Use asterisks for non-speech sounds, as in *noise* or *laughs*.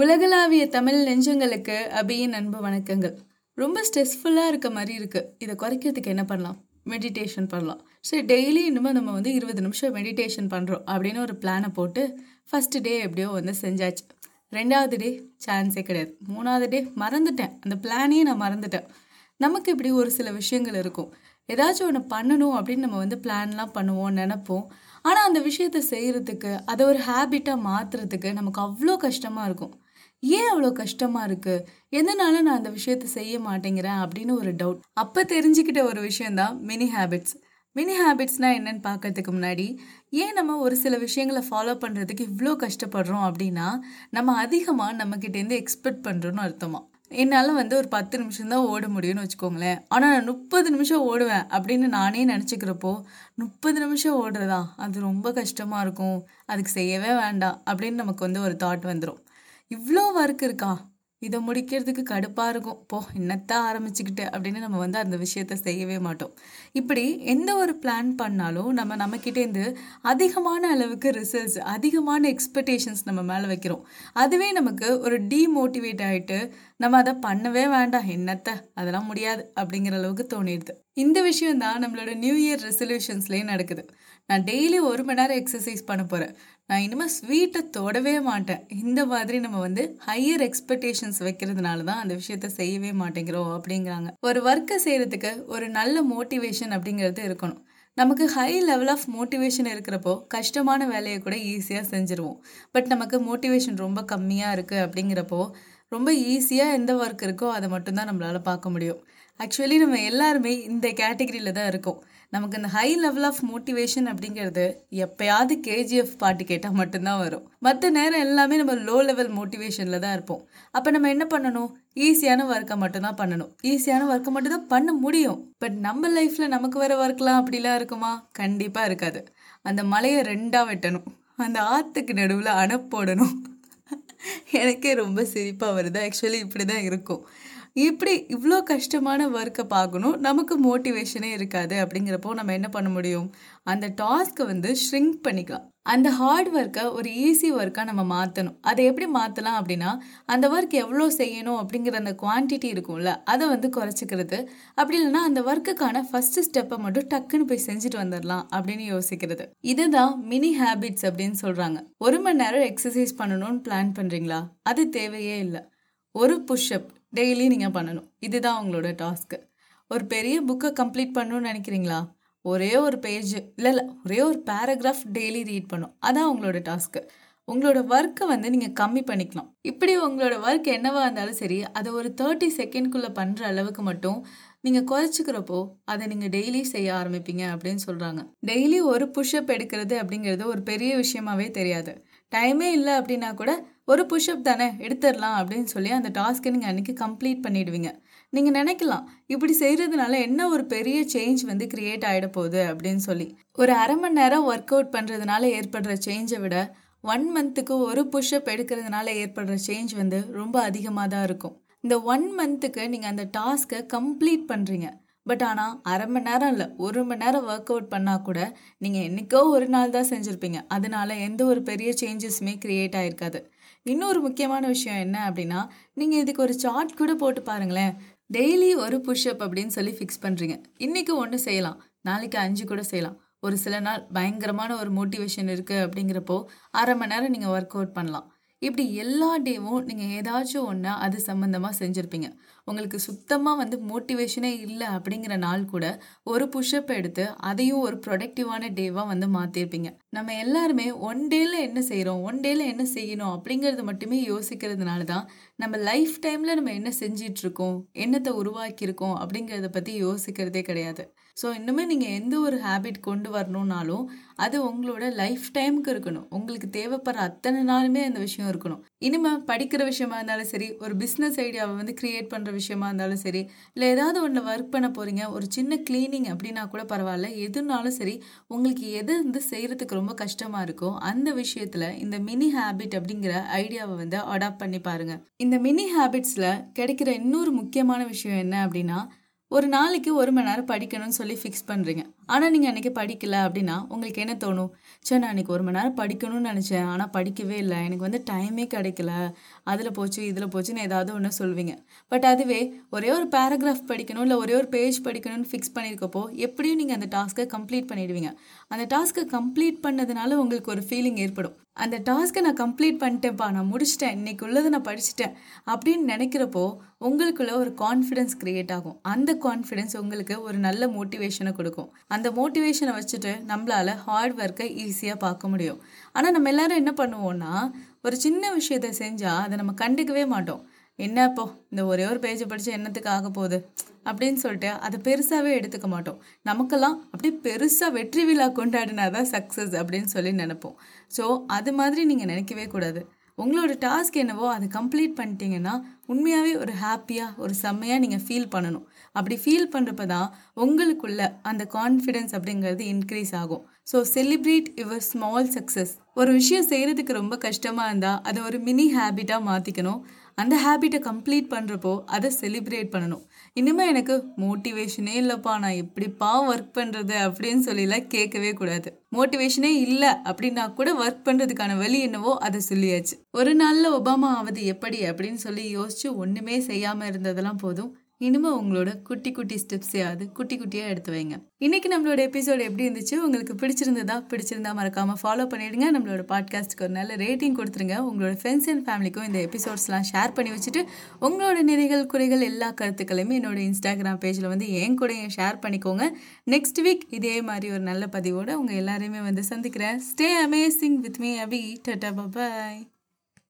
உலகளாவிய தமிழ் நெஞ்சங்களுக்கு அபியின் அன்பு வணக்கங்கள். ரொம்ப ஸ்ட்ரெஸ்ஃபுல்லாக இருக்க மாதிரி இருக்குது இதை குறைக்கிறதுக்கு என்ன பண்ணலாம்? மெடிடேஷன் பண்ணலாம். சரி டெய்லி இன்னுமே நம்ம வந்து இருபது நிமிஷம் மெடிடேஷன் பண்ணுறோம் அப்படின்னு ஒரு பிளானை போட்டு ஃபஸ்ட்டு டே எப்படியோ வந்து செஞ்சாச்சு. ரெண்டாவது டே சான்ஸே கிடையாது. மூணாவது டே மறந்துட்டேன். அந்த பிளானே நான் மறந்துட்டேன். நமக்கு இப்படி ஒரு சில விஷயங்கள் இருக்கும். ஏதாச்சும் ஒன்று பண்ணணும் அப்படின்னு நம்ம வந்து பிளான்லாம் பண்ணுவோம் நினப்போம். ஆனால் அந்த விஷயத்த செய்கிறதுக்கு அதை ஒரு ஹேபிட்டாக மாற்றுறதுக்கு நமக்கு அவ்வளோ கஷ்டமாக இருக்கும். ஏன் அவ்வளோ கஷ்டமாக இருக்குது எதனால நான் அந்த விஷயத்த செய்ய மாட்டேங்கிறேன்? அப்படின்னு ஒரு டவுட் அப்போ தெரிஞ்சுக்கிட்ட ஒரு விஷயந்தான் மினி ஹேபிட்ஸ் மினி ஹேபிட்ஸ்னால் என்னன்னு பார்க்கறதுக்கு முன்னாடி ஏன் நம்ம ஒரு சில விஷயங்களை ஃபாலோ பண்ணுறதுக்கு இவ்வளோ கஷ்டப்படுறோம் அப்படின்னா நம்ம அதிகமாக நம்மக்கிட்டேருந்து எக்ஸ்பெக்ட் பண்ணுறோன்னு அர்த்தமா. என்னால் வந்து ஒரு பத்து நிமிஷம் தான் ஓட முடியும்னு வச்சுக்கோங்களேன். ஆனால் நான் முப்பது நிமிஷம் ஓடுவேன் அப்படின்னு நானே நினச்சிக்கிறப்போ முப்பது நிமிஷம் ஓடுறதா? அது ரொம்ப கஷ்டமாக இருக்கும். அதுக்கு செய்யவே வேண்டாம் அப்படின்னு நமக்கு வந்து ஒரு தாட் வந்துடும் இவ்வளோ ஒர்க் இருக்கா? இதை முடிக்கிறதுக்கு கடுப்பாக இருக்கும். போ என்னத்தான் ஆரம்பிச்சுக்கிட்டு? அப்படின்னு நம்ம வந்து அந்த விஷயத்த செய்யவே மாட்டோம். இப்படி எந்த ஒரு பிளான் பண்ணாலும் நம்ம நம்மக்கிட்டேருந்து அதிகமான அளவுக்கு ரிசல்ட்ஸ் அதிகமான எக்ஸ்பெக்டேஷன்ஸ் நம்ம மேலே வைக்கிறோம். அதுவே நமக்கு ஒரு டீமோட்டிவேட் ஆகிட்டு நம்ம அதை பண்ணவே வேண்டாம். என்னத்த? அதெல்லாம் முடியாது அப்படிங்கிற அளவுக்கு தோணிடுது. இந்த விஷயம் தான் நம்மளோட நியூ இயர் ரெசல்யூஷன்ஸ்லேயும் நடக்குது. நான் டெய்லி ஒரு மணி நேரம் எக்ஸசைஸ் பண்ண போகிறேன் நான் இனிமேல் ஸ்வீட்டை தொடவே மாட்டேன். இந்த மாதிரி நம்ம வந்து ஹையர் எக்ஸ்பெக்டேஷன்ஸ் வைக்கிறதுனால தான் அந்த விஷயத்த செய்யவே மாட்டேங்கிறோம் அப்படிங்கிறாங்க. ஒரு ஒர்க்கை செய்கிறதுக்கு ஒரு நல்ல மோட்டிவேஷன் அப்படிங்கிறது இருக்கணும். நமக்கு ஹை லெவல் ஆஃப் மோட்டிவேஷன் இருக்கிறப்போ கஷ்டமான வேலையை கூட ஈஸியாக செஞ்சுருவோம். பட் நமக்கு மோட்டிவேஷன் ரொம்ப கம்மியாக இருக்குது அப்படிங்கிறப்போ ரொம்ப ஈஸியாக எந்த ஒர்க் இருக்கோ அதை மட்டும்தான் நம்மளால் பார்க்க முடியும். ஆக்சுவலி நம்ம எல்லாருமே இந்த கேட்டகரியில் தான் இருக்கோம். நமக்கு இந்த ஹை லெவல் ஆஃப் மோட்டிவேஷன் அப்படிங்கிறது எப்பயாவது கேஜிஎஃப் பாட்டு கேட்டால் மட்டும்தான் வரும். மற்ற நேரம் எல்லாமே நம்ம லோ லெவல் மோட்டிவேஷனில் தான் இருப்போம். அப்போ நம்ம என்ன பண்ணணும்? ஈஸியான ஒர்க்கை மட்டும்தான் பண்ணணும். ஈஸியான ஒர்க்கை மட்டும்தான் பண்ண முடியும். பட் நம்ம லைஃப்பில் நமக்கு வர ஒர்க்லாம் அப்படிலாம் இருக்குமா? கண்டிப்பாக இருக்காது. அந்த மலையை ரெண்டாக வெட்டணும். அந்த ஆற்றுக்கு நடுவில் அணை போடணும். *laughs* எனக்கே ரொம்ப சிரிப்பாக வருது. ஆக்சுவலி இப்படி தான் இருக்கும். இப்படி இவ்வளோ கஷ்டமான ஒர்க்கை பார்க்கணும். நமக்கு மோட்டிவேஷனே இருக்காது அப்படிங்கிறப்போ நம்ம என்ன பண்ண முடியும்? அந்த டாஸ்க்கை வந்து ஷ்ரிங்க் பண்ணிக்கலாம். அந்த ஹார்ட் ஒர்க்கை ஒரு ஈஸி ஒர்க்காக நம்ம மாற்றணும் அதை எப்படி மாற்றலாம் அப்படின்னா அந்த ஒர்க் எவ்வளோ செய்யணும் அப்படிங்கிற அந்த குவான்டிட்டி இருக்கும்ல அதை வந்து குறைச்சிக்கிறது. அப்படி இல்லைன்னா அந்த ஒர்க்குக்கான ஃபஸ்ட்டு ஸ்டெப்பை மட்டும் டக்குன்னு போய் செஞ்சுட்டு வந்துடலாம் அப்படின்னு யோசிக்கிறது. இதுதான் மினி ஹேபிட்ஸ் அப்படின்னு சொல்கிறாங்க ஒரு மணி நேரம் எக்ஸசைஸ் பண்ணணும்னு பிளான் பண்ணுறீங்களா அது தேவையே இல்லை. ஒரு புஷ்அப் டெய்லி நீங்கள் பண்ணணும். இதுதான் உங்களோட டாஸ்க்கு ஒரு பெரிய புக்கை கம்ப்ளீட் பண்ணணும்னு நினைக்கிறீங்களா? ஒரே ஒரு பேஜ் இல்லை இல்லை ஒரே ஒரு பேராகிராஃப் டெய்லி ரீட் பண்ணும். அதான் உங்களோட டாஸ்க்கு உங்களோட ஒர்க்கை வந்து நீங்கள் கம்மி பண்ணிக்கலாம். இப்படி உங்களோட ஒர்க் என்னவா இருந்தாலும் சரி அதை ஒரு தேர்ட்டி செகண்ட்குள்ளே பண்ணுற அளவுக்கு மட்டும் நீங்கள் குறைச்சிக்கிறப்போ அதை நீங்கள் டெய்லி செய்ய ஆரம்பிப்பீங்க அப்படின்னு சொல்கிறாங்க டெய்லி ஒரு புஷ்அப் எடுக்கிறது அப்படிங்கிறது ஒரு பெரிய விஷயமாவே தெரியாது. டைமே இல்லை அப்படின்னா கூட ஒரு புஷ்அப் தானே எடுத்துடலாம் அப்படின்னு சொல்லி அந்த டாஸ்க்கை நீங்கள் அன்றைக்கி கம்ப்ளீட் பண்ணிடுவீங்க. நீங்கள் நினைக்கலாம் இப்படி செய்கிறதுனால என்ன ஒரு பெரிய சேஞ்ச் வந்து க்ரியேட் ஆகிட போகுது அப்படின்னு சொல்லி. ஒரு அரை மணி நேரம் ஒர்க் அவுட் பண்ணுறதுனால ஏற்படுற சேஞ்சை விட ஒன் மந்த்துக்கு ஒரு புஷ்அப் எடுக்கிறதுனால ஏற்படுற சேஞ்ச் வந்து ரொம்ப அதிகமாக தான் இருக்கும். இந்த ஒன் மந்த்துக்கு நீங்கள் அந்த டாஸ்க்கை கம்ப்ளீட் பண்ணுறீங்க பட் ஆனால் அரை மணி நேரம் இல்லை ஒரு மணி நேரம் ஒர்க் அவுட் பண்ணால் கூட நீங்கள் என்றைக்கோ ஒரு நாள் தான் செஞ்சுருப்பீங்க. அதனால எந்த ஒரு பெரிய சேஞ்சஸுமே க்ரியேட் ஆகிருக்காது இன்னொரு முக்கியமான விஷயம் என்ன அப்படின்னா நீங்கள் இதுக்கு ஒரு சார்ட் கூட போட்டு பாருங்களேன். டெய்லி ஒரு புஷ்அப் அப்படின்னு சொல்லி ஃபிக்ஸ் பண்ணுறீங்க இன்றைக்கி ஒன்று செய்யலாம் நாளைக்கு அஞ்சு கூட செய்யலாம். ஒரு சில நாள் பயங்கரமான ஒரு மோட்டிவேஷன் இருக்குது அப்படிங்கிறப்போ அரை மணி நேரம் நீங்கள் ஒர்க் அவுட் பண்ணலாம். இப்படி எல்லா டேவும் நீங்கள் ஏதாச்சும் ஒன்று அது சம்மந்தமாக செஞ்சுருப்பீங்க. உங்களுக்கு சுத்தமாக வந்து மோட்டிவேஷனே இல்லை அப்படிங்கிற நாள் கூட ஒரு புஷ்அப் எடுத்து அதையும் ஒரு ப்ரொடக்டிவான டேவாக வந்து மாற்றிருப்பீங்க நம்ம எல்லாருமே ஒன் டேயில் என்ன செய்கிறோம் ஒன் டேயில் என்ன செய்யணும் அப்படிங்கிறது மட்டுமே யோசிக்கிறதுனால தான் நம்ம லைஃப் டைமில் நம்ம என்ன செஞ்சிட்ருக்கோம் என்னத்தை உருவாக்கியிருக்கோம் அப்படிங்கிறத பற்றி யோசிக்கிறதே கிடையாது. ஸோ இன்னுமே நீங்கள் எந்த ஒரு ஹேபிட் கொண்டு வரணுன்னாலும் அது உங்களோட லைஃப் டைமுக்கு இருக்கணும். உங்களுக்கு தேவைப்படுற அத்தனை நாளுமே அந்த விஷயம் இருக்கணும். இனிமேல் படிக்கிற விஷயமா இருந்தாலும் சரி ஒரு பிஸ்னஸ் ஐடியாவை வந்து க்ரியேட் பண்ணுற விஷயமா இருந்தாலும் சரி இல்லை ஏதாவது ஒன்றில் ஒர்க் பண்ண போகிறீங்க ஒரு சின்ன க்ளீனிங் அப்படின்னா கூட பரவாயில்ல. எதுனாலும் சரி உங்களுக்கு எது வந்து செய்கிறதுக்கு ரொம்ப கஷ்டமாக இருக்கோ அந்த விஷயத்தில் இந்த மினி ஹேபிட் அப்படிங்கிற ஐடியாவை வந்து அடாப்ட் பண்ணி பாருங்கள் இந்த மினி ஹேபிட்ஸில் கிடைக்கிற இன்னொரு முக்கியமான விஷயம் என்ன அப்படின்னா ஒரு நாளைக்கு ஒரு மணி நேரம் படிக்கணும்னு சொல்லி ஃபிக்ஸ் பண்ணுறீங்க ஆனால் நீங்கள் அன்றைக்கி படிக்கல அப்படின்னா உங்களுக்கு என்ன தோணும்? சே நான் அன்றைக்கி ஒரு மணி நேரம் படிக்கணும்னு நினச்சேன். ஆனால் படிக்கவே இல்லை. எனக்கு வந்து டைமே கிடைக்கல. அதில் போச்சு இதில் போச்சுன்னு ஏதாவது ஒன்று சொல்வீங்க. பட் அதுவே ஒரே ஒரு பேராகிராஃப் படிக்கணும் இல்லை ஒரே ஒரு பேஜ் படிக்கணும்னு ஃபிக்ஸ் பண்ணியிருக்கப்போ எப்படியும் நீங்கள் அந்த டாஸ்க்கை கம்ப்ளீட் பண்ணிடுவீங்க. அந்த டாஸ்க்கை கம்ப்ளீட் பண்ணதுனால உங்களுக்கு ஒரு ஃபீலிங் ஏற்படும். அந்த டாஸ்க்கை நான் கம்ப்ளீட் பண்ணிட்டேன்ப்பா நான் முடிச்சிட்டேன் இன்றைக்கி உள்ளதை நான் படிச்சிட்டேன் அப்படின்னு நினைக்கிறப்போ உங்களுக்குள்ள ஒரு கான்ஃபிடென்ஸ் க்ரியேட் ஆகும். அந்த கான்ஃபிடென்ஸ் உங்களுக்கு ஒரு நல்ல மோட்டிவேஷனை கொடுக்கும். அந்த மோட்டிவேஷனை வச்சுட்டு நம்மளால ஹார்ட் ஒர்க்கை ஈஸியாக பார்க்க முடியும். ஆனால் நம்ம எல்லாரும் என்ன பண்ணுவோம்னா ஒரு சின்ன விஷயத்த செஞ்சால் அதை நம்ம கண்டுக்கவே மாட்டோம். என்ன இப்போ இந்த ஒரே ஒரு பேஜை படித்து என்னத்துக்கு ஆக போகுது? அப்படின்னு சொல்லிட்டு அதை பெருசாகவே எடுத்துக்க மாட்டோம். நமக்கெல்லாம் அப்படியே பெருசாக வெற்றி விழா கொண்டாடினா தான் சக்ஸஸ் அப்படின்னு சொல்லி நினைப்போம். ஸோ அது மாதிரி நீங்கள் நினைக்கவே கூடாது. உங்களோட டாஸ்க் என்னவோ அதை கம்ப்ளீட் பண்ணிட்டீங்கன்னா உண்மையாகவே ஒரு ஹாப்பியாக ஒரு செம்மையாக நீங்கள் ஃபீல் பண்ணணும். அப்படி ஃபீல் பண்ணுறப்ப தான் உங்களுக்குள்ள அந்த கான்ஃபிடென்ஸ் அப்படிங்கிறது இன்க்ரீஸ் ஆகும். So celebrate your small success ஒரு விஷயம் செய்கிறதுக்கு ரொம்ப கஷ்டமாக இருந்தால் அதை ஒரு மினி ஹேபிட்டாக மாற்றிக்கணும் அந்த ஹேபிட்டை கம்ப்ளீட் பண்ணுறப்போ அதை செலிப்ரேட் பண்ணணும். இனிமேல் எனக்கு மோட்டிவேஷனே இல்லைப்பா. நான் எப்படிப்பா ஒர்க் பண்ணுறது அப்படின்னு சொல்லிலாம் கேட்கவே கூடாது. மோட்டிவேஷனே இல்லை அப்படின்னா கூட ஒர்க் பண்ணுறதுக்கான வழி என்னவோ அதை சொல்லியாச்சு. ஒரு நாளில் ஒபாமா ஆவது எப்படி அப்படின்னு சொல்லி யோசிச்சு ஒன்றுமே செய்யாமல் இருந்ததெல்லாம் போதும். இனிமேல் உங்களோட குட்டி குட்டி ஸ்டெப்ஸையாவது குட்டி குட்டியாக எடுத்து வைங்க. இன்றைக்கி நம்மளோட எபிசோடு எப்படி இருந்துச்சு? உங்களுக்கு பிடிச்சிருந்ததா? பிடிச்சிருந்தா மறக்காமல் ஃபாலோ பண்ணிவிடுங்க நம்மளோட பாட்காஸ்ட்டுக்கு ஒரு நல்ல ரேட்டிங் கொடுத்துருங்க. உங்களோட ஃப்ரெண்ட்ஸ் அண்ட் ஃபேமிலிக்கும் இந்த எபிசோட்ஸ்லாம் ஷேர் பண்ணி வச்சுட்டு உங்களோட நிறைகள் குறைகள் எல்லா கருத்துக்களையுமே என்னோட இன்ஸ்டாகிராம் பேஜில் வந்து என் கூடயும் ஷேர் பண்ணிக்கோங்க. நெக்ஸ்ட் வீக் இதே மாதிரி ஒரு நல்ல பதிவோடு உங்கள் எல்லாரையுமே வந்து சந்திக்கிறேன். Stay amazing with me Abhi tata bye